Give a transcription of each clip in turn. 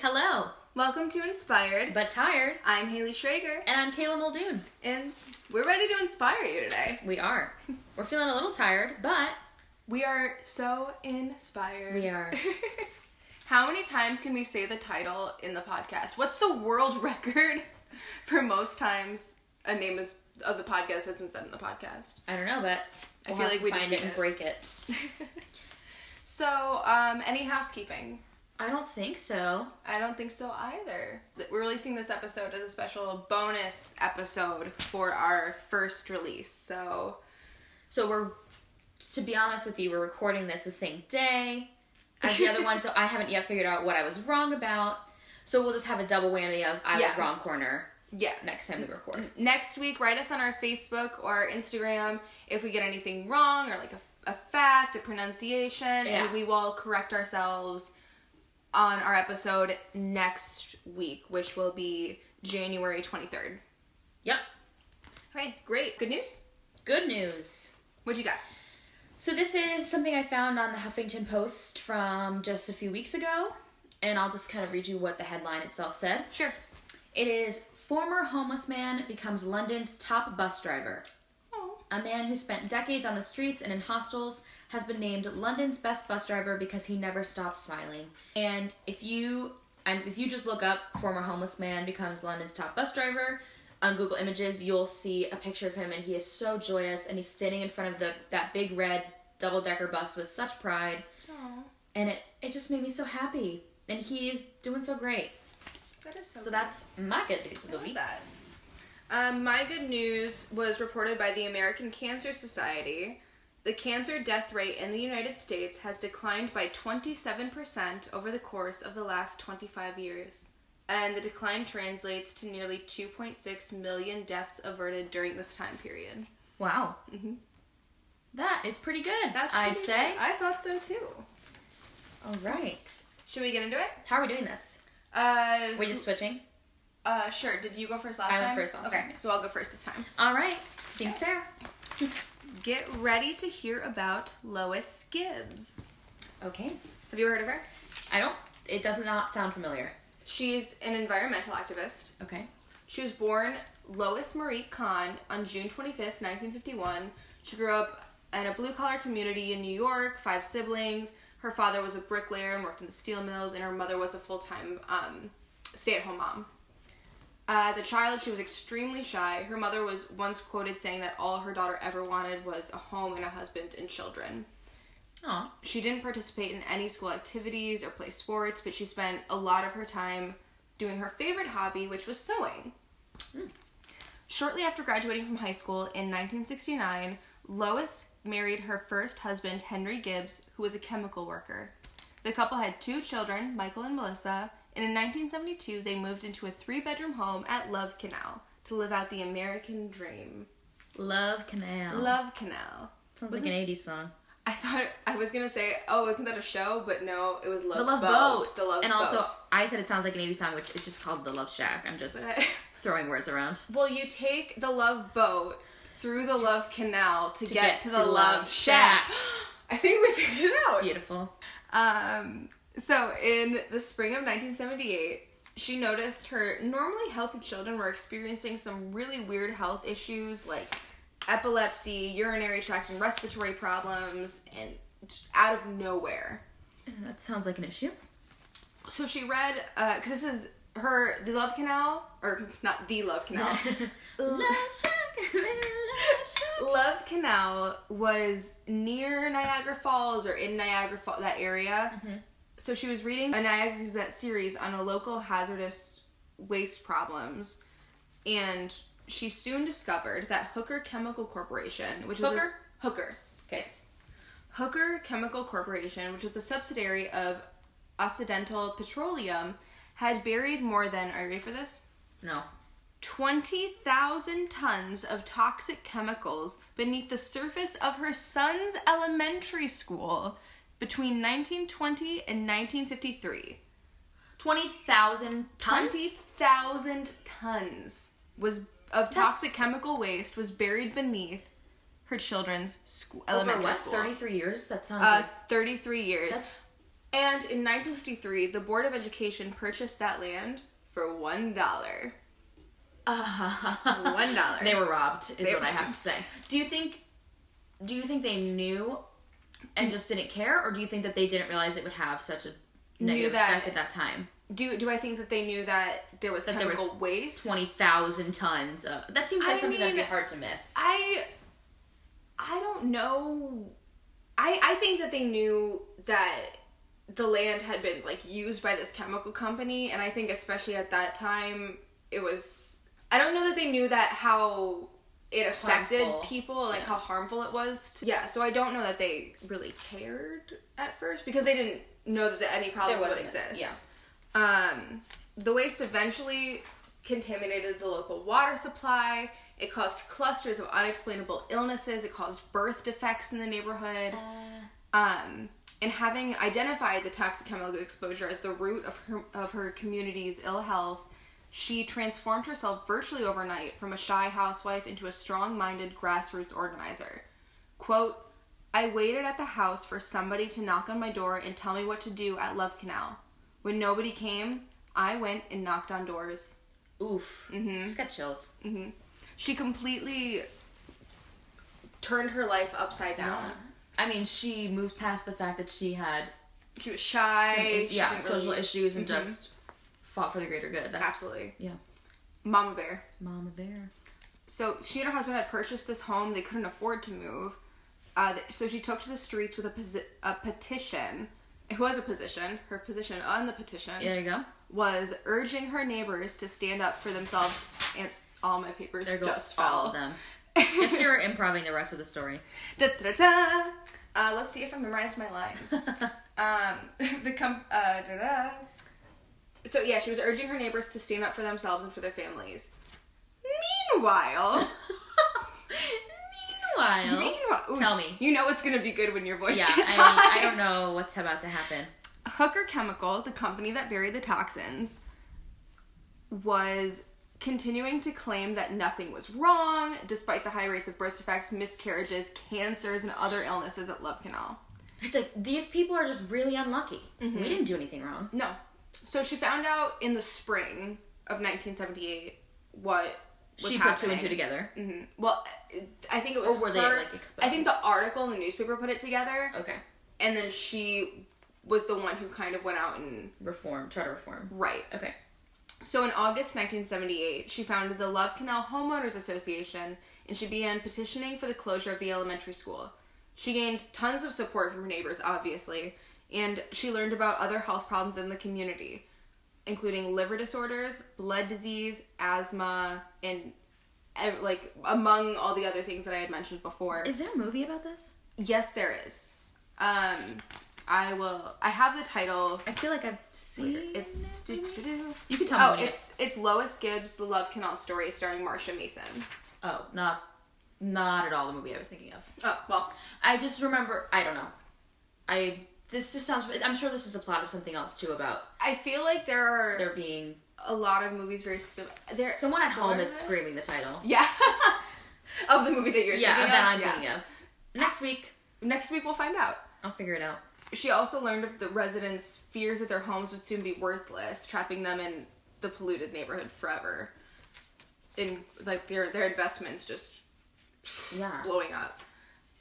Hello, Welcome to Inspired. but tired. I'm Haley Schrager, And I'm Kayla Muldoon. and we're ready to inspire you today. We are. We're feeling a little tired, but We are so inspired. We are. How many times can we say the title in the podcast? What's the world record for most times a name is of the podcast has been said in the podcast? I don't know, but I we'll feel have like we just find it and break it. so, um, any housekeeping? I don't think so. I don't think so either. We're releasing this episode as a special bonus episode for our first release. So, So we're, to be honest with you, we're recording this the same day as the other one, so I haven't yet figured out what I was wrong about. So we'll just have a double whammy of I was wrong corner yeah. next time we record. next week write us on our facebook or instagram if we get anything wrong or like a, a fact a pronunciation Yeah. and we will correct ourselves on our episode next week which will be january 23rd Yep. okay great good news Good news. what you got So this is something I found on the Huffington Post from just a few weeks ago, and I'll just kind of read you what the headline itself said. sure It is former homeless man becomes London's top bus driver. oh A man who spent decades on the streets and in hostels has been named London's best bus driver because he never stops smiling. And if you if you just look up former homeless man becomes London's top bus driver on Google Images, you'll see a picture of him and he is so joyous and he's standing in front of the that big red double-decker bus with such pride oh and it it just made me so happy. And he's doing so great. that is so So good. that's my good news of I the week. that. Um, my good news was reported by the American Cancer Society. The cancer death rate in the United States has declined by 27% over the course of the last 25 years. And the decline translates to nearly 2.6 million deaths averted during this time period. Wow. Mhm. That is pretty good. That's I'd pretty say. I thought so too. All right. Should we get into it? How are we doing this? Uh, We're just switching. uh, sure. Did you go first last I went time? first last okay, time, yeah. so I'll go first this time. All right. Seems fair. Get ready to hear about Lois Gibbs. Okay. Have you heard of her? I don't. It does not sound familiar. She's an environmental activist. Okay. She was born Lois Marie Kahn on June 25th, 1951. She grew up in a blue collar community in New York, five siblings. Her father was a bricklayer and worked in the steel mills, and her mother was a full time um, stay at home mom. Uh, as a child, she was extremely shy. Her mother was once quoted saying that all her daughter ever wanted was a home and a husband and children. Aw. She didn't participate in any school activities or play sports, but she spent a lot of her time doing her favorite hobby, which was sewing. Shortly after graduating from high school in 1969, Lois married her first husband, Henry Gibbs, who was a chemical worker. The couple had two children, Michael and Melissa, and in 1972 they moved into a three bedroom home at Love Canal to live out the American dream. Love Canal. Love Canal. Sounds like an 80s song. I thought I was gonna say, oh, isn't that a show? But no, it was Love The Love Boat. Boat. The Love and also, I said it sounds like an 80s song, which is just called The Love Shack. I'm just But- throwing words around. well, you take the Love Boat through the Love Canal to, To get, get to to the Love Love Shack. Shack. I think we figured it out. Beautiful. Um, so in the spring of 1978, she noticed her normally healthy children were experiencing some really weird health issues like epilepsy, urinary tract and respiratory problems, and out of nowhere. That sounds like an issue. So she read, uh, because this is her, the Love Canal, or not the Love Canal. Love Shack. Love. Love Canal was near Niagara Falls or in Niagara Falls, that area. Mm-hmm. So she was reading a Niagara Gazette series on a local hazardous waste problems, and she soon discovered that Hooker Chemical Corporation, which is Hooker? a, Hooker, Okay. Hooker Chemical Corporation, which is a subsidiary of Occidental Petroleum, had buried more than. Are you ready for this? No. 20,000 tons of toxic chemicals beneath the surface of her son's elementary school between 1920 and 1953. 20,000 tons? 20,000 tons was of toxic chemical waste was buried beneath her children's school, Over elementary what? school. 33 years? That sounds Uh, like 33 years. that's And in 1953, the Board of Education purchased that land for one dollar. One dollar. They were robbed, is They- what I have to say. Do you think? Do you think they knew and just didn't care, or do you think that they didn't realize it would have such a negative that- effect at that time? Do do I think that they knew that there was That there chemical was waste? Twenty thousand tons. Of, that seems like I something that'd be hard to miss. I I don't know. I I think that they knew that the land had been like used by this chemical company and I think especially at that time it was I don't know that they knew that how it affected Harmful. people like Yeah. how harmful it was. to- yeah, so I don't know that they really cared at first because they didn't know that any problems would exist. yeah. Um, the waste eventually contaminated the local water supply. It caused clusters of unexplainable illnesses. It caused birth defects in the neighborhood. Um, and having identified the toxic chemical exposure as the root of her, of her community's ill health, she transformed herself virtually overnight from a shy housewife into a strong minded grassroots organizer. Quote, I waited at the house for somebody to knock on my door and tell me what to do at Love Canal. When nobody came, I went and knocked on doors. Oof. Mm-hmm. Just got chills. She completely turned her life upside down. I mean, she moved past the fact that she had She was shy. some, yeah didn't social really- issues and just fought for the greater good. That's, Absolutely. Yeah. Mama Bear. Mama bear. So she and her husband had purchased this home. They couldn't afford to move. Uh, so she took to the streets with a, posi- a petition. It was a position. Her position on the petition There you go. was urging her neighbors to stand up for themselves. And all my papers There just all fell. of them. Guess you're improving the rest of the story. Da, da, da. Uh, let's see if I memorized my lines. um, the com- uh. So yeah, she was urging her neighbors to stand up for themselves and for their families. Meanwhile, Meanwhile, meanwhile, ooh, Tell me. You know it's gonna be good when your voice yeah, gets I, high. I don't know what's about to happen. Hooker Chemical, the company that buried the toxins, was continuing to claim that nothing was wrong, despite the high rates of birth defects, miscarriages, cancers, and other illnesses at Love Canal. It's like these people are just really unlucky. Mm-hmm. We didn't do anything wrong. No. So she found out in the spring of 1978 what she happening. put two and two together. Mhm. Well, I think it was Or were they, like like, I think the article in the newspaper put it together, Okay. and then she was the one who kind of went out and Reform. Try to reform. right. Okay. So in August 1978, she founded the Love Canal Homeowners Association and she began petitioning for the closure of the elementary school. She gained tons of support from her neighbors, obviously, and she learned about other health problems in the community, including liver disorders, blood disease, asthma, and like among all the other things that I had mentioned before. Is there a movie about this? yes, there is. Um, I will. I have the title. I feel like I've seen It's. it. doo-doo-doo. You can tell me Oh, when you- it's it's Lois Gibbs, The Love Canal Story, starring Marsha Mason. Oh, not not at all the movie I was thinking of. Oh well, I just remember. I don't know. I this just sounds. I'm sure this is a plot of something else too about I feel like there are there being a lot of movies very sim- there. someone at home is this. screaming the title. Yeah, of the movie that you're Yeah, that. I'm yeah. thinking of. Next week, Next week we'll find out. I'll figure it out. She also learned of the residents' fears that their homes would soon be worthless, trapping them in the polluted neighborhood forever. In like their their investments just Yeah. blowing up.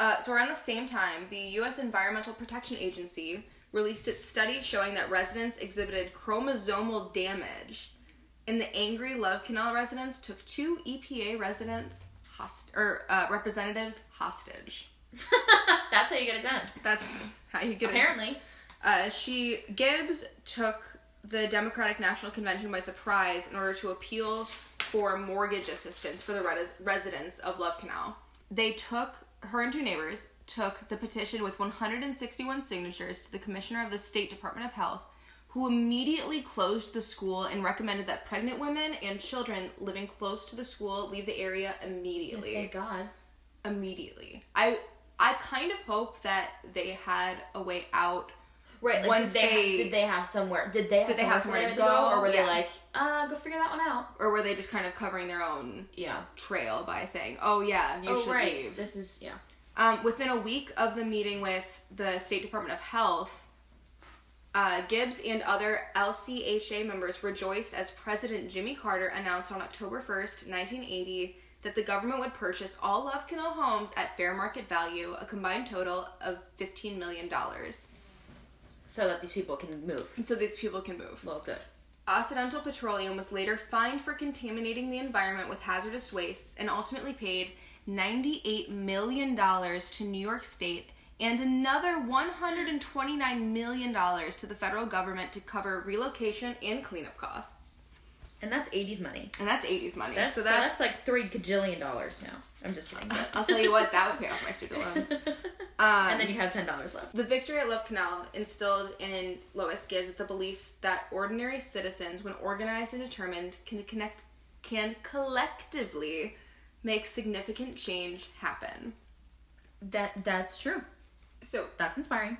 Uh, so around the same time, the U.S. Environmental Protection Agency released its study showing that residents exhibited chromosomal damage, and the angry Love Canal residents took two EPA residents host- or uh, representatives hostage. That's how you get it done. That's how you get it. Apparently. Uh, she Gibbs took the Democratic National Convention by surprise in order to appeal for mortgage assistance for the res- residents of Love Canal. They took her and two neighbors took the petition with 161 signatures to the Commissioner of the State Department of Health, who immediately closed the school and recommended that pregnant women and children living close to the school leave the area immediately Thank God. immediately. I I kind of hope that they had a way out. Right. Like, Once did they, they- did they have somewhere? Did they have Did they have somewhere to to go? or were Yeah. they like, uh, go figure that one out? Or were they just kind of covering their own Yeah. trail by saying, "Oh yeah, you oh should right. leave"? This is yeah. Um, within a week of the meeting with the State Department of Health, Uh, Gibbs and other LCHA members rejoiced as President Jimmy Carter announced on October 1st, 1980, that the government would purchase all Love Canal homes at fair market value, a combined total of $15 million. So that these people can move. So these people can move. Well, good. Occidental Petroleum was later fined for contaminating the environment with hazardous wastes and ultimately paid $98 million to New York State and another $129 million to the federal government to cover relocation and cleanup costs. And that's 80s money. And that's 80s money. That's, so, so that's, that's, like three gajillion dollars now. I'm just kidding. But. I'll tell you what, that would pay off my student loans. Um, and then you have $10 left. The victory at Love Canal instilled in Lois Gibbs the belief that ordinary citizens, when organized and determined, can connect, can collectively make significant change happen. That That's true. So That's inspiring.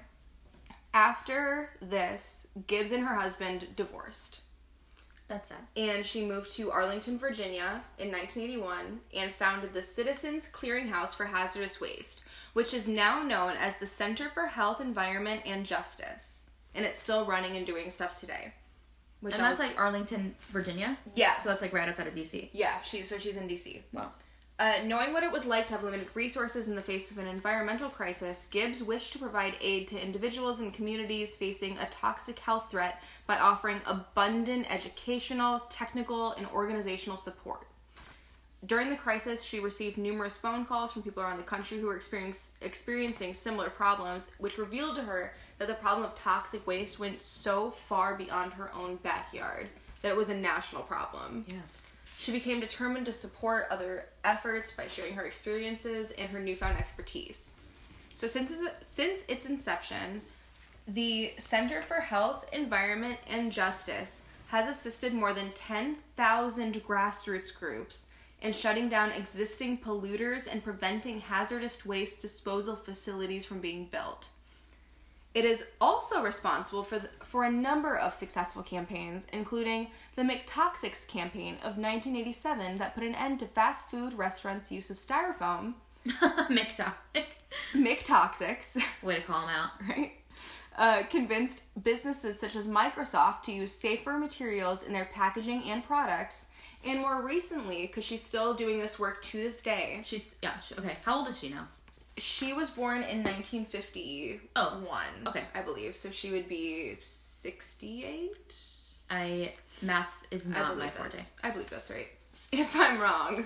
after this, Gibbs and her husband divorced. That's sad. and she moved to Arlington, Virginia in 1981 and founded the Citizens Clearinghouse for Hazardous Waste, which is now known as the Center for Health, Environment, and Justice. And it's still running and doing stuff today. Which And I'll- that's like Arlington, Virginia. yeah, So that's like right outside of DC. yeah. She so she's in DC. Wow. Uh, knowing what it was like to have limited resources in the face of an environmental crisis, Gibbs wished to provide aid to individuals and communities facing a toxic health threat by offering abundant educational, technical, and organizational support. During the crisis, she received numerous phone calls from people around the country who were experiencing similar problems, which revealed to her that the problem of toxic waste went so far beyond her own backyard that it was a national problem. Yeah. She became determined to support other efforts by sharing her experiences and her newfound expertise. So since its, since its inception, the Center for Health, Environment, and Justice has assisted more than 10,000 grassroots groups in shutting down existing polluters and preventing hazardous waste disposal facilities from being built. It is also responsible for, the, for a number of successful campaigns, including the McToxics campaign of 1987 that put an end to fast food restaurants' use of styrofoam, McToxic. McToxics, Way to call them out. right? Uh, convinced businesses such as Microsoft to use safer materials in their packaging and products. And more recently, because she's still doing this work to this day, She's yeah. She, okay. How old is she now? she was born in 1951. Oh, okay. I believe. So she would be 68? I math is not my forte. I believe that's right. If I'm wrong,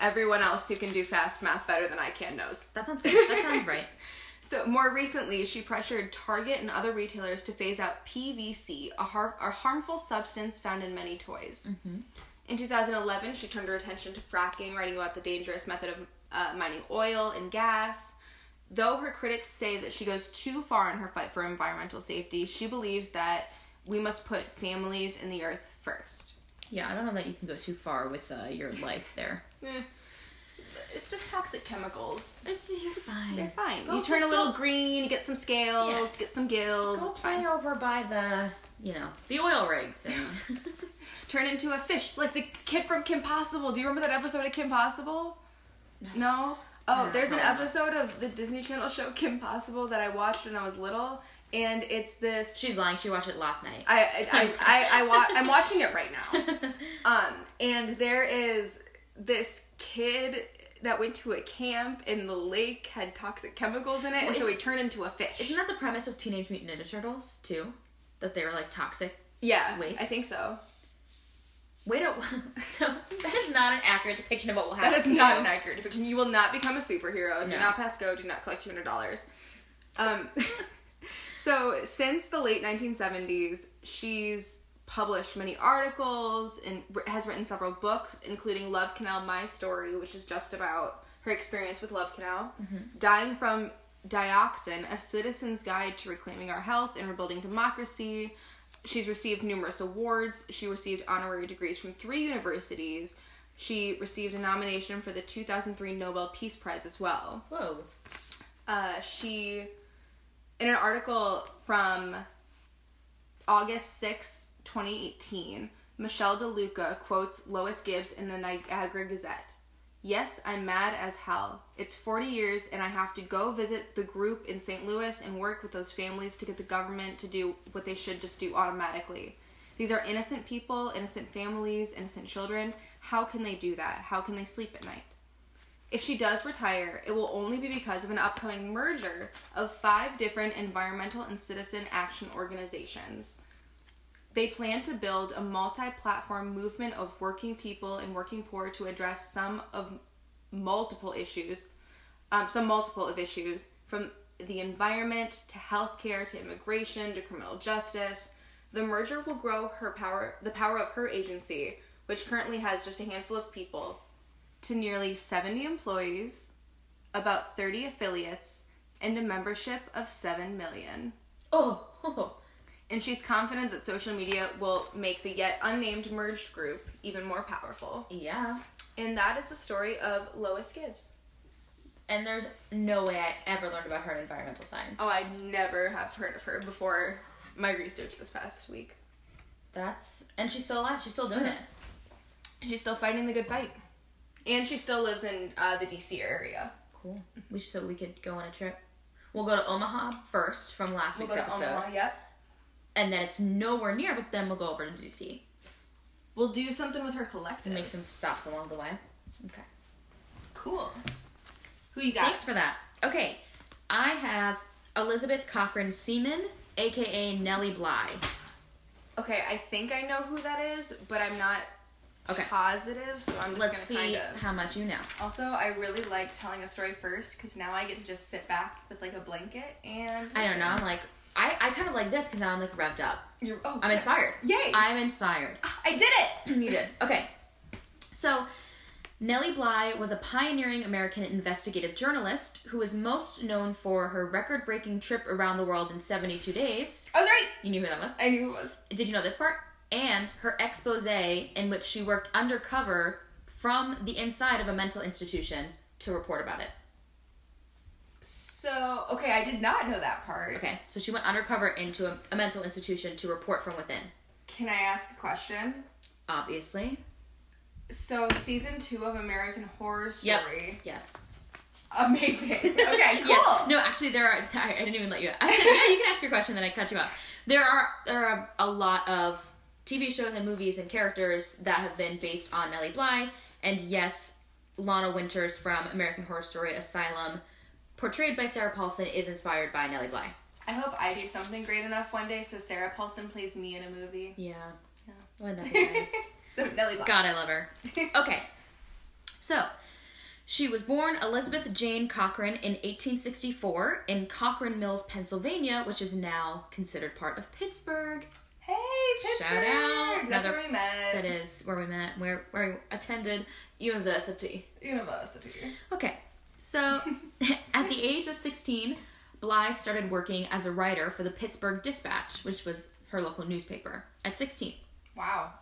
everyone else who can do fast math better than I can knows. That sounds good. That sounds right. So more recently, she pressured Target and other retailers to phase out PVC, a, har- a harmful substance found in many toys. In 2011, she turned her attention to fracking, writing about the dangerous method of uh, mining oil and gas. Though her critics say that she goes too far in her fight for environmental safety, she believes that we must put families and the earth first. Yeah, I don't know that you can go too far with uh, your life there. Eh. It's just toxic chemicals. It's you're fine. They're fine. Go you turn a little go- green, you get some scales, Yeah. get some gills. Go play over by the you know the oil rigs and Turn into a fish, like the kid from Kim Possible. Do you remember that episode of Kim Possible? No. Oh, No, there's an episode of the Disney Channel show Kim Possible that I watched when I was little, and it's this. she's lying. She watched it last night. I I I, I, I wa- I'm watching it right now. Um, and there is this kid that went to a camp and the lake had toxic chemicals in it, and so he turned into a fish. Isn't that the premise of Teenage Mutant Ninja Turtles too? That they were like toxic. yeah, waste? I think so. Wait, a, so that is not an accurate depiction of what will happen. That is not you. an accurate depiction. You will not become a superhero. Do No. not pass go. Do not collect two hundred dollars. Um, so since the late nineteen seventies, she's published many articles and has written several books, including Love Canal: My Story, which is just about her experience with Love Canal, dying from dioxin, a citizen's guide to reclaiming our health and rebuilding democracy. She's received numerous awards. She received honorary degrees from three universities. She received a nomination for the 2003 Nobel Peace Prize as well. Whoa. Uh, she, in an article from August 6, 2018, Michelle DeLuca quotes Lois Gibbs in the Niagara Gazette. Yes, I'm mad as hell. It's 40 years and I have to go visit the group in St. Louis and work with those families to get the government to do what they should just do automatically. These are innocent people, innocent families, innocent children. How can they do that? How can they sleep at night? If she does retire, it will only be because of an upcoming merger of five different environmental and citizen action organizations. They plan to build a multi platform movement of working people and working poor to address some of multiple issues, um, some multiple of issues, from the environment to healthcare to immigration to criminal justice. The merger will grow her power, the power of her agency, which currently has just a handful of people, to nearly 70 employees, about 30 affiliates, and a membership of 7 million. Oh, oh, And she's confident that social media will make the yet unnamed merged group even more powerful. yeah. And that is the story of Lois Gibbs. And there's no way I ever learned about her in environmental science. Oh, I never have heard of her before my research this past week. That's and she's still alive. She's still doing it. She's still fighting the good fight. And she still lives in uh, the DC area. Cool. We should, so we could go on a trip. We'll go to Omaha first from last We'll week's go to episode, Omaha, yep. and then it's nowhere near. But then we'll go over to DC We'll do something with her collective. and make some stops along the way. Okay. Cool. Who you got? Thanks for that. Okay, I have Elizabeth Cochran Seaman, aka Nellie Bly. Okay, I think I know who that is, but I'm not Okay. positive, so I'm just Let's see gonna kind of. how much you know. Also, I really like telling a story first because now I get to just sit back with like a blanket and. I don't know. I'm like, I, I kind of like this because now I'm like revved up. You're, oh, I'm inspired. Yay! I'm inspired. Ah, I did it. you did. Okay. So, Nellie Bly was a pioneering American investigative journalist who is most known for her record breaking trip around the world in 72 days. I was right. You knew who that was? I knew who it was. Did you know this part? And her expose in which she worked undercover from the inside of a mental institution to report about it. So okay, I did not know that part. Okay, so she went undercover into a, a mental institution to report from within. Can I ask a question? Obviously. So season two of American Horror Yep. Story. Yes. Amazing. Okay, cool. Yes. No, actually, there are. Sorry, I didn't even let you. I said, yeah, you can ask your question, then I cut you off. There are there are a lot of TV shows and movies and characters that have been based on Nellie Bly, and yes, Lana Winters from American Horror Story Asylum, portrayed by Sarah Paulson, is inspired by Nellie Bly. I hope I do something great enough one day so Sarah Paulson plays me in a movie. Yeah. Yeah. Wouldn't that be nice? So Nellie Bly. God, I love her. Okay. So, she was born Elizabeth Jane Cochran in 1864 in Cochran Mills, Pennsylvania, which is now considered part of Pittsburgh. Pittsburgh. Shout out. That's Another- where we met. That is where we met, where where we attended university. University. Okay. So, at the age of 16, Bly started working as a writer for the Pittsburgh Dispatch, which was her local newspaper, at 16. Wow.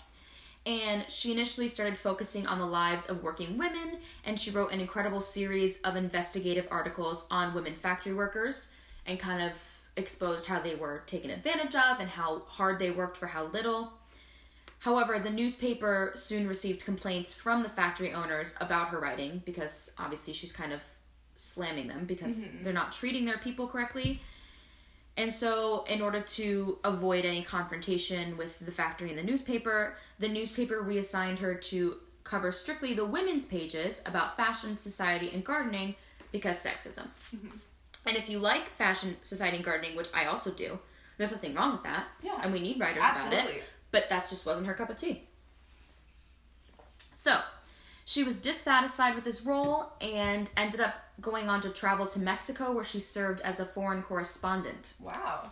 and she initially started focusing on the lives of working women and she wrote an incredible series of investigative articles on women factory workers and kind of exposed how they were taken advantage of and how hard they worked for how little. However the newspaper soon received complaints from the factory owners about her writing because obviously she's kind of slamming them because mm-hmm. they're not treating their people correctly. And so, in order to avoid any confrontation with the factory and the newspaper, the newspaper reassigned her to cover strictly the women's pages about fashion, society, and gardening because sexism. Mm-hmm. And if you like fashion, society, and gardening, which I also do, there's nothing wrong with that. Yeah. And we need writers about Absolutely. it. But that just wasn't her cup of tea. So, she was dissatisfied with this role and ended up going on to travel to Mexico where she served as a foreign correspondent. Wow.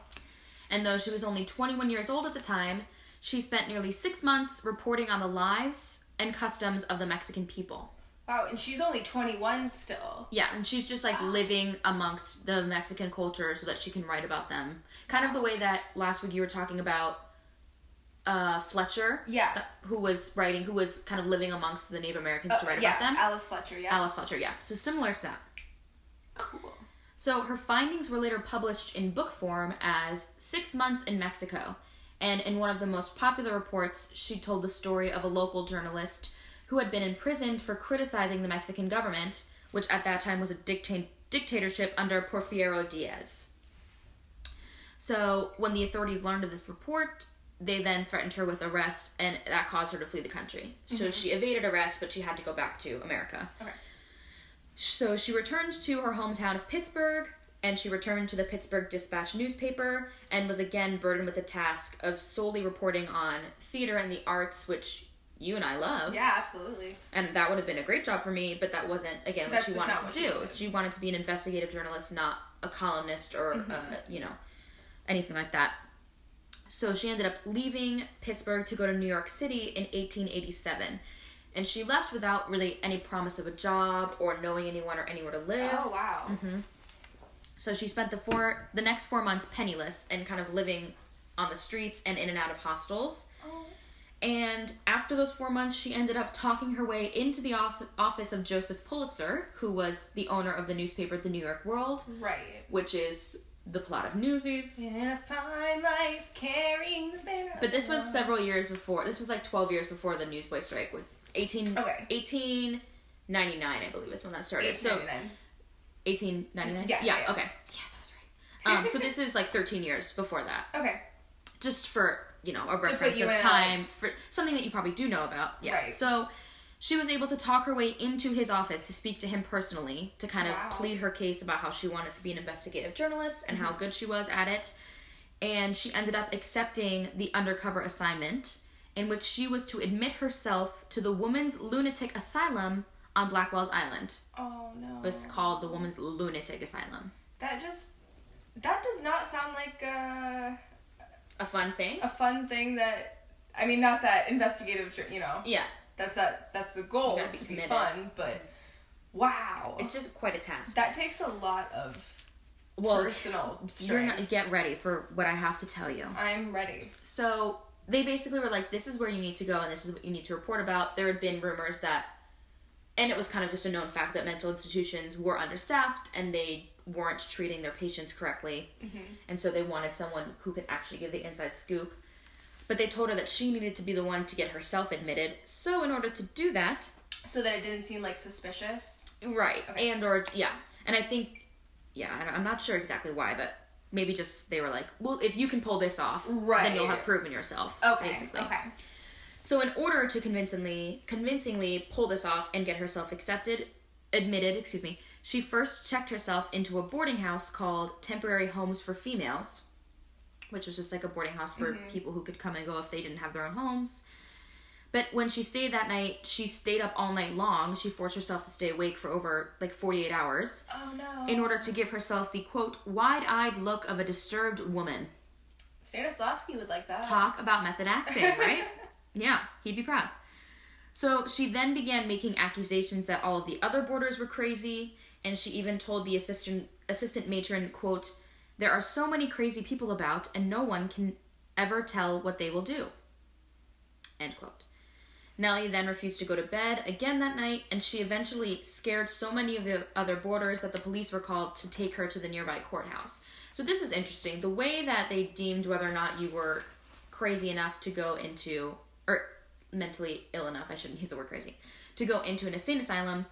And though she was only 21 years old at the time, she spent nearly six months reporting on the lives and customs of the Mexican people. Wow, and she's only 21 still. Yeah, and she's just like living amongst the Mexican culture so that she can write about them. Kind of the way that last week you were talking about uh, Fletcher, Yeah. th- who was writing, who was kind of living amongst the Native Americans to Uh, write yeah, about them. Alice Fletcher, yeah. Alice Fletcher, yeah. So similar to that. Cool. So her findings were later published in book form as Six Months in Mexico. And in one of the most popular reports, she told the story of a local journalist who had been imprisoned for criticizing the Mexican government, which at that time was a dicta- dictatorship under Porfirio Diaz. So, when the authorities learned of this report, they then threatened her with arrest, and that caused her to flee the country. So, mm-hmm. she evaded arrest, but she had to go back to America. Okay. So, she returned to her hometown of Pittsburgh, and she returned to the Pittsburgh Dispatch newspaper and was again burdened with the task of solely reporting on theater and the arts, which you and I love. Yeah, absolutely. And that would have been a great job for me, but that wasn't, again, what That's she wanted to she do. She wanted to be an investigative journalist, not a columnist or, Mm-hmm. uh, you know, anything like that. So she ended up leaving Pittsburgh to go to New York City in 1887. And she left without really any promise of a job or knowing anyone or anywhere to live. Oh wow. Mm-hmm. So she spent the four the next four months penniless and kind of living on the streets and in and out of hostels. Oh. And after those four months, she ended up talking her way into the office of Joseph Pulitzer, who was the owner of the newspaper The New York World, Right. which is the plot of Newsies. In a fine life, carrying the banner. But this was several years before. This was like 12 years before the Newsboy strike, with 18, Okay. 1899, I believe, is when that started. So 1899. 1899? Yeah, Yeah, yeah. okay. Yes, I was right. Um, so this is like 13 years before that. Okay. Just for, you know, a reference of time, for something that you probably do know about. Yeah. Right. So she was able to talk her way into his office to speak to him personally, to kind of plead her case about how she wanted to be an investigative journalist and Mm-hmm. how good she was at it. And she ended up accepting the undercover assignment in which she was to admit herself to the woman's Lunatic Asylum on Blackwell's Island. Oh no. It was called the woman's Lunatic Asylum. That just that does not sound like a A fun thing? a fun thing that I mean not that investigative you know Yeah, that's that that's the goal be to committed. be fun but wow it's just quite a task. that takes a lot of Well, personal you're strength. not, get ready for what I have to tell you. I'm ready. So they basically were like, "This is where you need to go, and this is what you need to report about." There had been rumors that, and it was kind of just a known fact that mental institutions were understaffed and they weren't treating their patients correctly, mm-hmm. and so they wanted someone who could actually give the inside scoop. But they told her that she needed to be the one to get herself admitted. So in order to do that, So that it didn't seem like suspicious. Right. Okay. And or yeah. And I think yeah, I'm not sure exactly why, but maybe just they were like, well, if you can pull this off, Right. then you'll have proven yourself. Okay. Basically. Okay. So in order to convincingly convincingly pull this off and get herself accepted, admitted, excuse me, she first checked herself into a boarding house called Temporary Homes for Females, which was just like a boarding house for mm-hmm. people who could come and go if they didn't have their own homes. But when she stayed that night, she stayed up all night long. She forced herself to stay awake for over like 48 hours Oh no. in order to give herself the quote wide-eyed look of a disturbed woman. Stanislavski would like that. Talk about method acting, right? yeah, he'd be proud. So she then began making accusations that all of the other boarders were crazy, and she even told the assistant assistant matron, quote, "There are so many crazy people about, and no one can ever tell what they will do." End quote. Nellie then refused to go to bed again that night, and she eventually scared so many of the other boarders that the police were called to take her to the nearby courthouse. So this is interesting. The way that they deemed whether or not you were crazy enough to go into, or mentally ill enough, I shouldn't use the word crazy, to go into an insane asylum,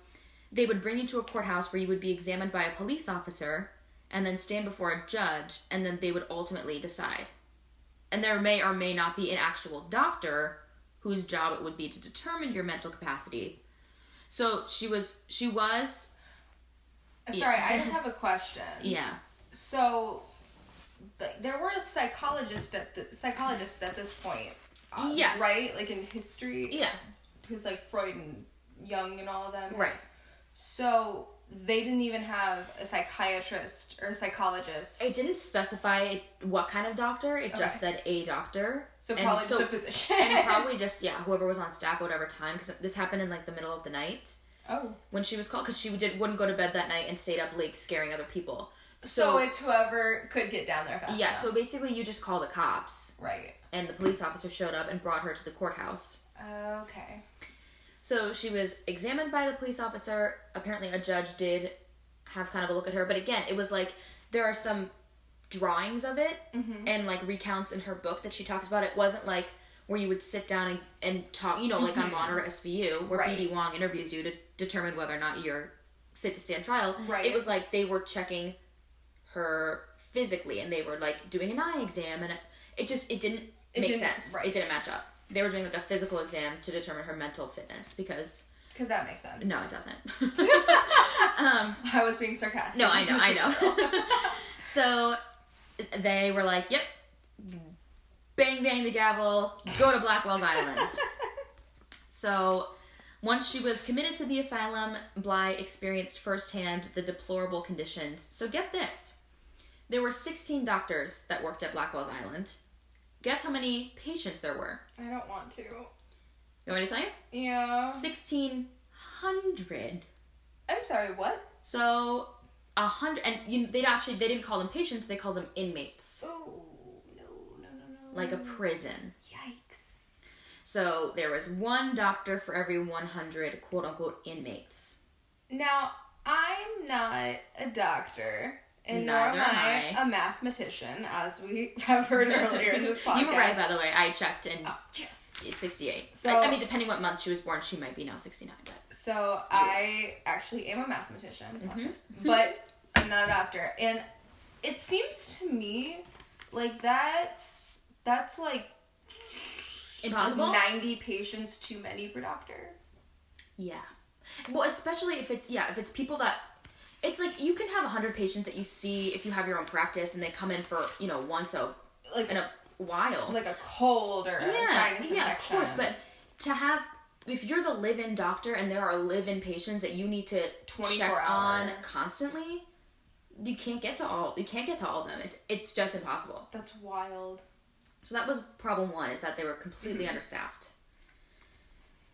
they would bring you to a courthouse where you would be examined by a police officer and then stand before a judge, and then they would ultimately decide. And there may or may not be an actual doctor whose job it would be to determine your mental capacity. So she was, she was, Sorry, I just have a question. yeah, So, th- there were psychologists at the, psychologists at this point. uh, Yeah. Right, like in history. yeah, Who's like Freud and Jung and all of them. right. So they didn't even have a psychiatrist or a psychologist. It didn't specify what kind of doctor. It just said a doctor. so And probably so- just a physician. and probably just yeah, whoever was on staff, at whatever time, because this happened in like the middle of the night oh. when she was called, because she did wouldn't go to bed that night and stayed up late scaring other people. So, it's whoever could get down there fast yeah. enough. So basically, you just call the cops, right. and the police officer showed up and brought her to the courthouse. Okay. So she was examined by the police officer. Apparently, a judge did have kind of a look at her, but again, it was like there are some drawings of it Mm-hmm. and like recounts in her book that she talks about. It wasn't like where you would sit down and, and talk, you know, like on Monitor SVU, where Mm-hmm. Right. BD Wong interviews you to determine whether or not you're fit to stand trial. Right. It was like they were checking her physically and they were like doing an eye exam and it, it just it didn't It make didn't- sense. right. It didn't match up. They were doing like a physical exam to determine her mental fitness because Because that makes sense. no, it doesn't. um, I was being sarcastic. no, I know, I know. so they were like, "Yep, bang bang the gavel, go to Blackwell's Island." So once she was committed to the asylum, Bly experienced firsthand the deplorable conditions. So get this: there were 16 doctors that worked at Blackwell's Island. Guess how many patients there were? I don't want to. You want me to tell you? Yeah. 1,600. I'm sorry, what? So a hundred, and you, they'd actually they didn't call them patients; they called them inmates, Oh, no, no, no, no. like a prison. Yikes. So there was one doctor for every 100 quote unquote inmates. Now, I'm not a doctor, and nor Neither am am I, I. a mathematician, as we have heard earlier in this podcast. You were right, by the way. I checked, and Oh, yes. it's 68. So- I, I mean, depending what month she was born, she might be now 69. But So I actually am a mathematician, Mhm. but I'm not a doctor, and it seems to me like that's that's like impossible. ninety patients too many per doctor. Yeah. Well, especially if it's yeah, if it's people that it's like you can have 100 patients that you see if you have your own practice and they come in for you know once a Like in a while. like a cold or a yeah, yeah, of course. But to have, if you're the live-in doctor and there are live-in patients that you need to 24 check on constantly, you can't get to all. You can't get to all of them. It's it's just impossible. that's wild. So that was problem one: is that they were completely mm-hmm. understaffed.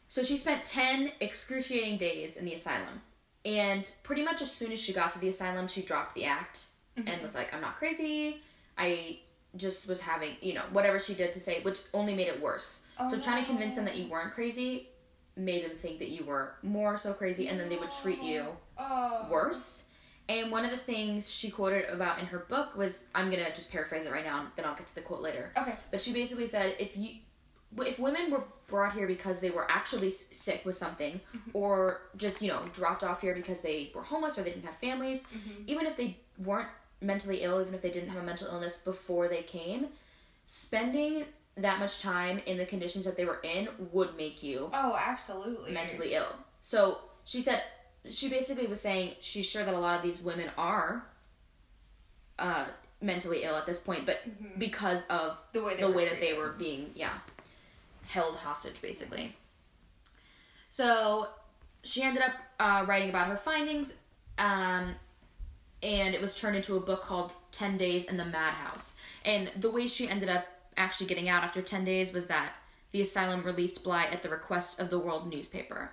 So she spent ten excruciating days in the asylum, and pretty much as soon as she got to the asylum, she dropped the act and mm-hmm. was like, "I'm not crazy. I." just was having, you know, whatever she did to say, which only made it worse. Oh, so trying to convince them that you weren't crazy made them think that you were more so crazy, and then they would treat you Oh. worse. And one of the things she quoted about in her book was, I'm gonna just paraphrase it right now, then I'll get to the quote later. Okay. But she basically said, if you, if women were brought here because they were actually sick with something, mm-hmm. or just you know dropped off here because they were homeless or they didn't have families, mm-hmm. even if they weren't mentally ill, even if they didn't have a mental illness before they came, spending that much time in the conditions that they were in would make you Oh, absolutely. mentally ill. So she said she basically was saying she's sure that a lot of these women are uh, mentally ill at this point, but mm-hmm. because of The way they the way that they were being yeah held hostage basically. So she ended up uh, writing about her findings, um, and it was turned into a book called Ten Days in the Madhouse. And the way she ended up actually getting out after ten days was that the asylum released Bly at the request of the World newspaper,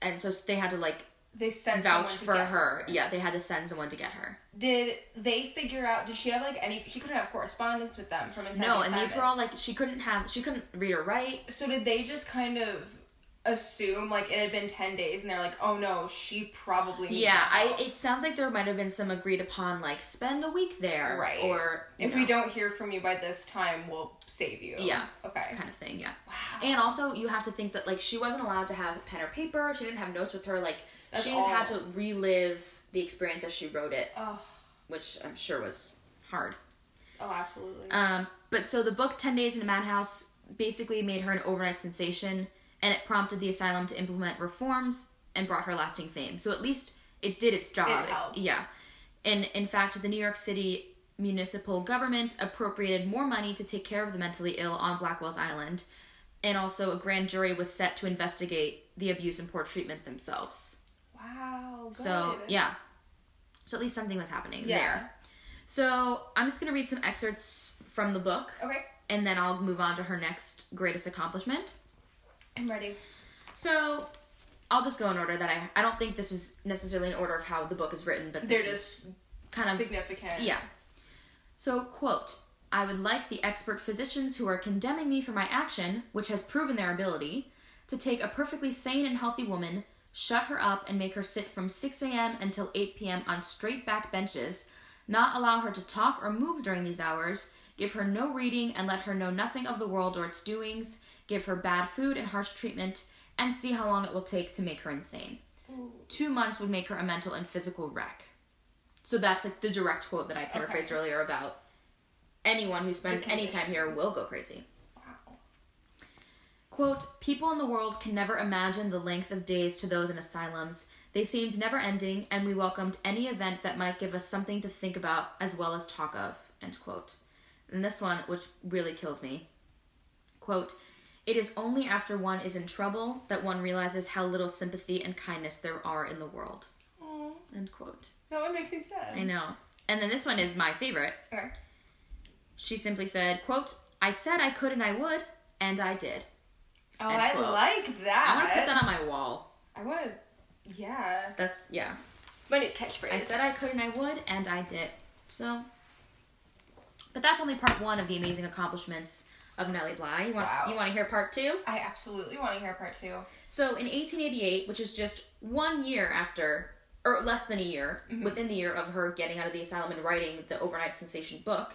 and so they had to like They sent vouch someone to for get her. Yeah, they had to send someone to get her. Did they figure out? Did she have like any? She couldn't have correspondence with them from inside No, the and these were all like she couldn't have she couldn't read or write. So did they just kind of assume like it had been ten days, and they're like, "Oh no, she probably needs Yeah, I. It sounds like there might have been some agreed upon, like spend a week there, Right. Or if know, we don't hear from you by this time, we'll save you. Yeah. Okay. kind of thing, yeah. Wow. And also, you have to think that like she wasn't allowed to have pen or paper. She didn't have notes with her. Like That's she all. had to relive the experience as she wrote it, Oh. which I'm sure was hard. Oh, absolutely. Um, but so the book Ten Days in a Madhouse basically made her an overnight sensation, and it prompted the asylum to implement reforms and brought her lasting fame. So at least it did its job. It helped. Yeah. And in fact, the New York City municipal government appropriated more money to take care of the mentally ill on Blackwell's Island, and also a grand jury was set to investigate the abuse and poor treatment themselves. Wow. Good. So yeah. So at least something was happening Yeah. there. So I'm just gonna read some excerpts from the book Okay. and then I'll move on to her next greatest accomplishment. I'm ready. So I'll just go in order that I I don't think this is necessarily in order of how the book is written, but this They're is just kind of significant. yeah. So quote I would like the expert physicians who are condemning me for my action, which has proven their ability, to take a perfectly sane and healthy woman, shut her up, and make her sit from 6 a.m. until 8 p.m. on straight back benches, not allow her to talk or move during these hours, give her no reading and let her know nothing of the world or its doings, give her bad food and harsh treatment, and see how long it will take to make her insane. Two months would make her a mental and physical wreck. So that's like the direct quote that I paraphrased earlier about anyone who spends any time here will go crazy. Quote, people in the world can never imagine the length of days to those in asylums. They seemed never ending, and we welcomed any event that might give us something to think about as well as talk of. End quote. And this one, which really kills me. Quote, it is only after one is in trouble that one realizes how little sympathy and kindness there are in the world. Aw, End quote. that one makes me sad. I know. And then this one is my favorite. Okay. She simply said, quote, I said I could and I would, and I did. Oh, I quote. like that. I want to put that on my wall. I want to. Yeah. That's, yeah. It's my new catchphrase. I said I could and I would, and I did. So, but that's only part one of the amazing accomplishments of Nellie Bly. You want Wow. you want to hear part two? I absolutely want to hear part two. So, in 1888, which is just one year after, or less than a year, mm-hmm. within the year of her getting out of the asylum and writing the overnight sensation book,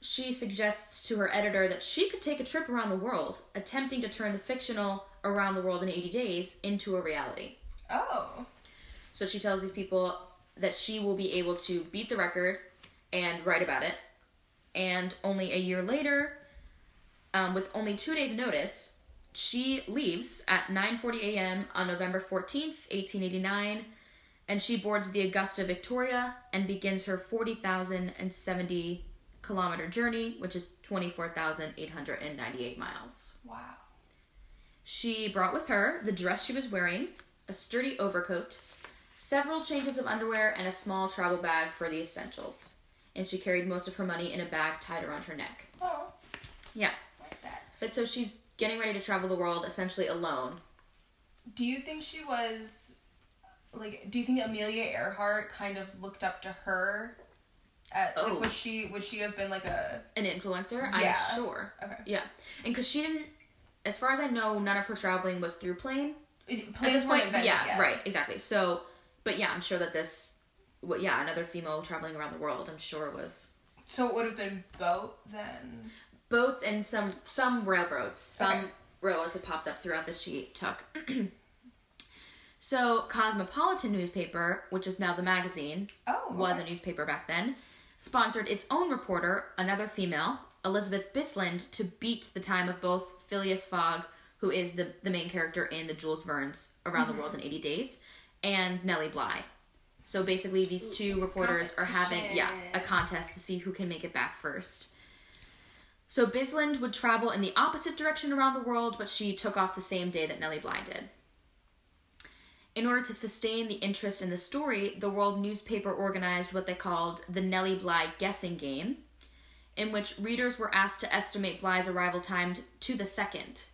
she suggests to her editor that she could take a trip around the world, attempting to turn the fictional Around the World in 80 Days into a reality. Oh. So she tells these people that she will be able to beat the record and write about it. And only a year later, um, with only two days' notice, she leaves at 9:40 a.m. on November 14th, 1889, and she boards the Augusta Victoria and begins her 40,070 kilometer journey, which is 24,898 miles. Wow. She brought with her the dress she was wearing, a sturdy overcoat, several changes of underwear, and a small travel bag for the essentials. And she carried most of her money in a bag tied around her neck. Oh. Yeah. Like that. But so she's getting ready to travel the world essentially alone. Do you think she was like? Do you think Amelia Earhart kind of looked up to her? Uh, At, Oh. Like, was she would she have been like a An influencer, Yeah. I'm sure. okay? Yeah. And because she didn't, as far as I know, none of her traveling was through plane. It, At this point, invented yeah, yet. right, exactly. So, but yeah, I'm sure that this, well, yeah, another female traveling around the world, I'm sure was So it would have been boat then. boats and some some railroads. Some Okay. railroads have popped up throughout that she took. so Cosmopolitan newspaper, which is now the magazine, Oh. was a newspaper back then, sponsored its own reporter, another female, Elizabeth Bisland, to beat the time of both Phileas Fogg, who is the, the main character in the Jules Verne's Around the World in 80 Days, and Nellie Bly. So basically, these two reporters are having yeah a contest to see who can make it back first. So Bisland would travel in the opposite direction around the world, but she took off the same day that Nellie Bly did. In order to sustain the interest in the story, the World newspaper organized what they called the Nellie Bly guessing game, in which readers were asked to estimate Bly's arrival time to the second.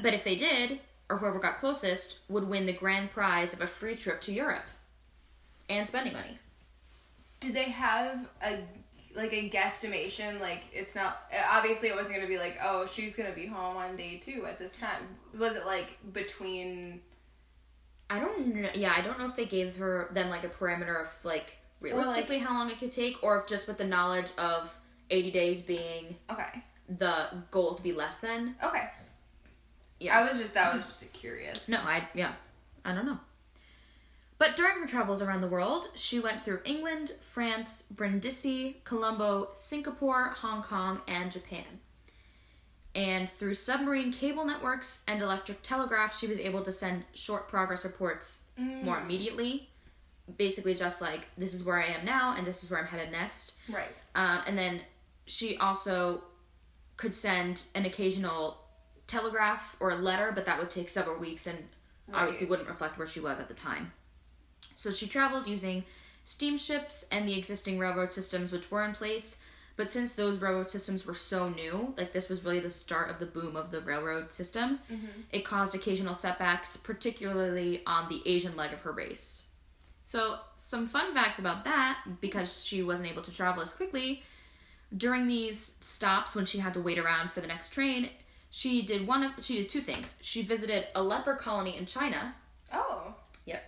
But if they did, or whoever got closest, would win the grand prize of a free trip to Europe and spending money. Did they have a like a guesstimation? Like it's not obviously it wasn't gonna be like oh she's gonna be home on day two at this time. Was it like between? I don't know. Yeah, I don't know if they gave her then like a parameter of like realistically how long it could take, or if just with the knowledge of 80 days being Okay. the goal to be less than. Okay. Yeah. I was just that was just curious. No, I yeah, I don't know. But during her travels around the world, she went through England, France, Brindisi, Colombo, Singapore, Hong Kong, and Japan. And through submarine cable networks and electric telegraph, she was able to send short progress reports more immediately. Basically, just like this is where I am now, and this is where I'm headed next. Right. Um, and then she also could send an occasional telegraph or a letter, but that would take several weeks and obviously wouldn't reflect where she was at the time. So she traveled using steamships and the existing railroad systems which were in place. But since those railroad systems were so new, like this was really the start of the boom of the railroad system, mm-hmm. it caused occasional setbacks, particularly on the Asian leg of her race. So, some fun facts about that, because she wasn't able to travel as quickly, during these stops when she had to wait around for the next train, she did one of she did two things. She visited a leper colony in China, Oh, yep,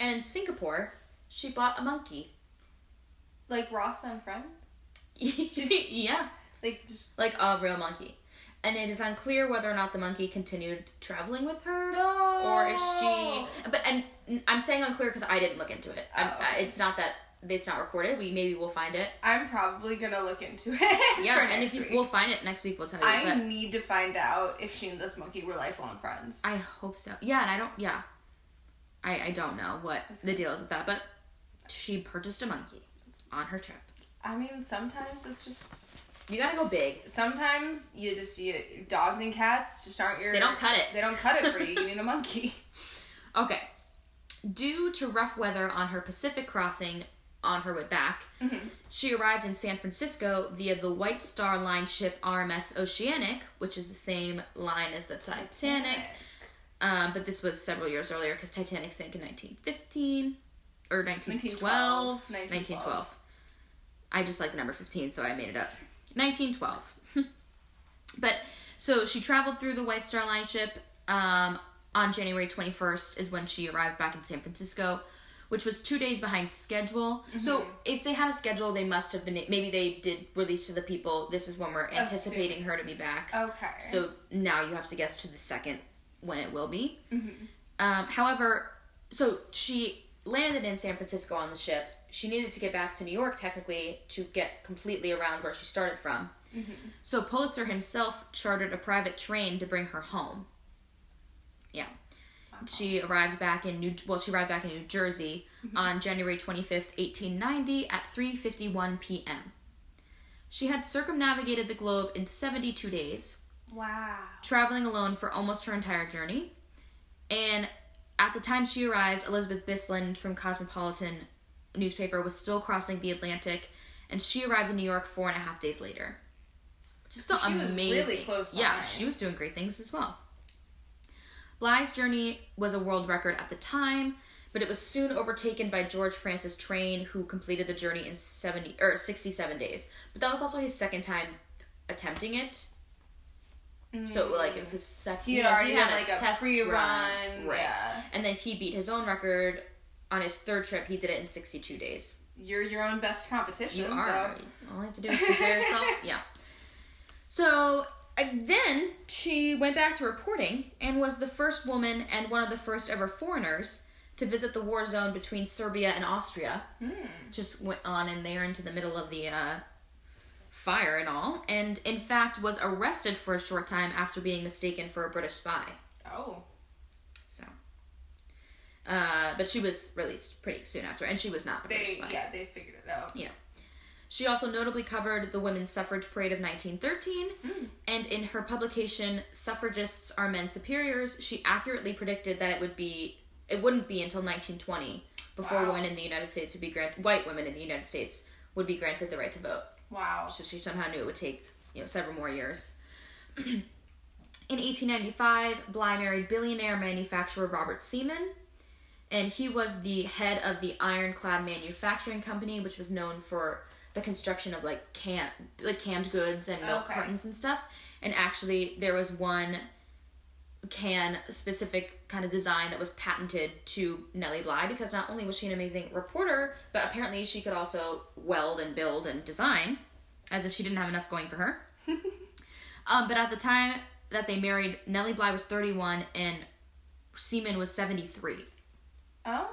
and in Singapore, she bought a monkey. like Ross on Friends. yeah, Like just like a real monkey. And it is unclear whether or not the monkey continued traveling with her. no. or if she but and i'm saying unclear because i didn't look into it Oh, okay. I, it's not that it's not recorded we maybe we'll find it I'm probably gonna look into it. yeah and if you, we'll find it next week we'll tell you I need to find out if she and this monkey were lifelong friends. i hope so yeah and i don't yeah i i don't know what That's the deal is with that but she purchased a monkey on her trip I mean, sometimes it's just you gotta go big sometimes you just you dogs and cats just aren't your They don't cut it. They don't cut it for you. You need a monkey. okay due to rough weather on her pacific crossing on her way back Mhm. She arrived in San Francisco via the White Star Line ship RMS Oceanic, which is the same line as the Titanic. Um, but this was several years earlier because Titanic sank in 1915 or 1912. 1912. I just like the number 15, so I made it up. 1912. but so she traveled through the White Star Line ship. Um, on January 21st is when she arrived back in San Francisco, which was two days behind schedule. So if they had a schedule, they must have been. Maybe they did release to the people. This is when we're anticipating her to be back. Okay. So now you have to guess to the second when it will be. Mm-hmm. Um, however, so she landed in San Francisco on the ship. She needed to get back to New York technically to get completely around where she started from. Mm-hmm. So Pulitzer himself chartered a private train to bring her home. Yeah. She arrived back in New well, she arrived back in New Jersey on January 25th, 1890 at 3:51 p.m. She had circumnavigated the globe in 72 days wow. traveling alone for almost her entire journey. And at the time she arrived, Elizabeth Bisland from Cosmopolitan newspaper was still crossing the Atlantic, and she arrived in New York four and a half days later. Just still So she was amazing. really close Yeah, she was doing great things as well. Bly's journey was a world record at the time, but it was soon overtaken by George Francis Train, who completed the journey in 70 or 67 days. But that was also his second time attempting it. So mm. like it was his second. He had you know, already had, like, a test pre-run, right? yeah. And then he beat his own record on his third trip. He did it in sixty-two days. You're your own best competition. You So. are. All you have to do is compare yourself. Yeah. So uh, then she went back to reporting and was the first woman and one of the first ever foreigners to visit the war zone between Serbia and Austria. Hmm. Just went on in there into the middle of the uh, fire and all, and in fact was arrested for a short time after being mistaken for a British spy. Oh. Uh, but she was released pretty soon after, and she was not a British They spy. yeah they figured it out. Yeah. She also notably covered the women's suffrage parade of 1913, Mm. and in her publication "Suffragists Are Men Superiors," she accurately predicted that it would be it wouldn't be until 1920 before Wow. women in the United States would be granted white women in the United States would be granted the right to vote. Wow. So she somehow knew it would take you know several more years. in 1895, Bly married billionaire manufacturer Robert Seaman, and he was the head of the Ironclad Manufacturing Company, which was known for the construction of like can like canned goods and milk Okay. cartons and stuff. And actually, there was one can specific kind of design that was patented to Nellie Bly because not only was she an amazing reporter, but apparently she could also weld and build and design, as if she didn't have enough going for her. um, but at the time that they married, Nellie Bly was 31 and Seaman was 73. Oh.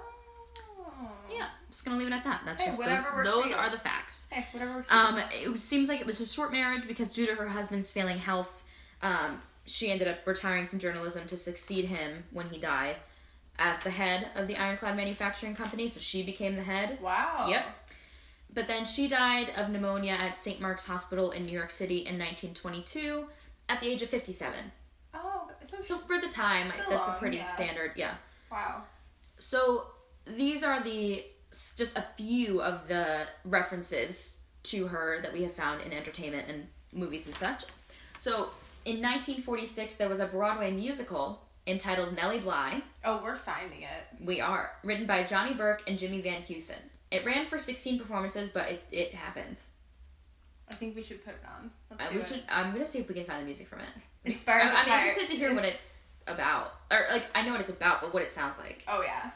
Yeah, just gonna leave it at that. That's Hey, just whatever those, those are the facts. Hey, whatever. works Um, it seems like it was a short marriage because due to her husband's failing health, um, she ended up retiring from journalism to succeed him when he died as the head of the Ironclad Manufacturing Company. So she became the head. wow. Yep. But then she died of pneumonia at St. Mark's Hospital in New York City in 1922 at the age of 57. Oh, so, So for the time, that's a pretty yeah. standard. Yeah. wow. So these are the just a few of the references to her that we have found in entertainment and movies and such. So in 1946, there was a Broadway musical entitled Nellie Bly. Oh, we're finding it. We are written by Johnny Burke and Jimmy Van Heusen. It ran for 16 performances, but it, it happened. I think we should put it on. Let's Uh, do we it. should. I'm gonna see if we can find the music from it. Inspired I'm, I'm interested to hear what it's about, or like I know what it's about, but what it sounds like. Oh yeah.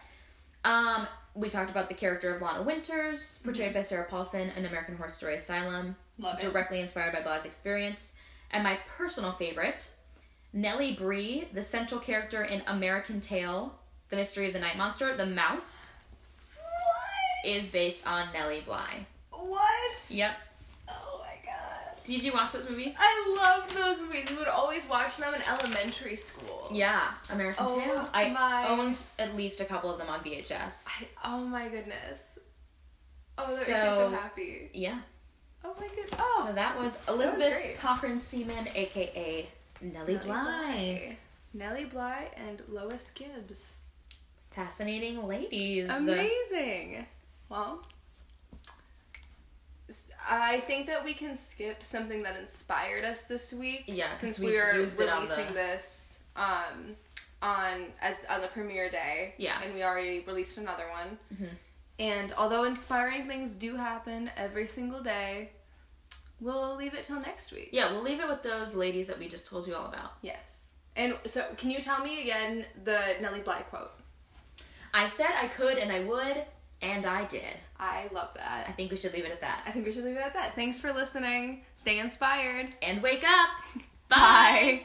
Um, we talked about the character of Lana Winters, portrayed by Sarah Paulson in American Horror Story Asylum. Love it. directly inspired by Bly's experience. And my personal favorite, Nellie Brie, the central character in American Tail, The Mystery of the Night Monster, the mouse, What? is based on Nellie Bly. What? Yep. Did you watch those movies? I loved those movies. We would always watch them in elementary school. Yeah, American Oh Tail. I my- owned at least a couple of them on VHS. I, oh my goodness. Oh, that makes me so So- happy. Yeah. Oh my goodness. Oh. So that was Elizabeth. Cochran Seaman, aka Nellie, Bly. Nellie Bly and Lois Gibbs. Fascinating ladies. Amazing. Well, I think that we can skip something that inspired us this week. Yeah, since we we are used it on releasing the- this um on as on the premiere day. Yeah. and we already released another one. Mhm. And although inspiring things do happen every single day, we'll leave it till next week. Yeah, we'll leave it with those ladies that we just told you all about. Yes. And so, can you tell me again the Nellie Bly quote? I said I could and I would, and I did. I love that. I think we should leave it at that. I think we should leave it at that. Thanks for listening. Stay inspired. And wake up. Bye.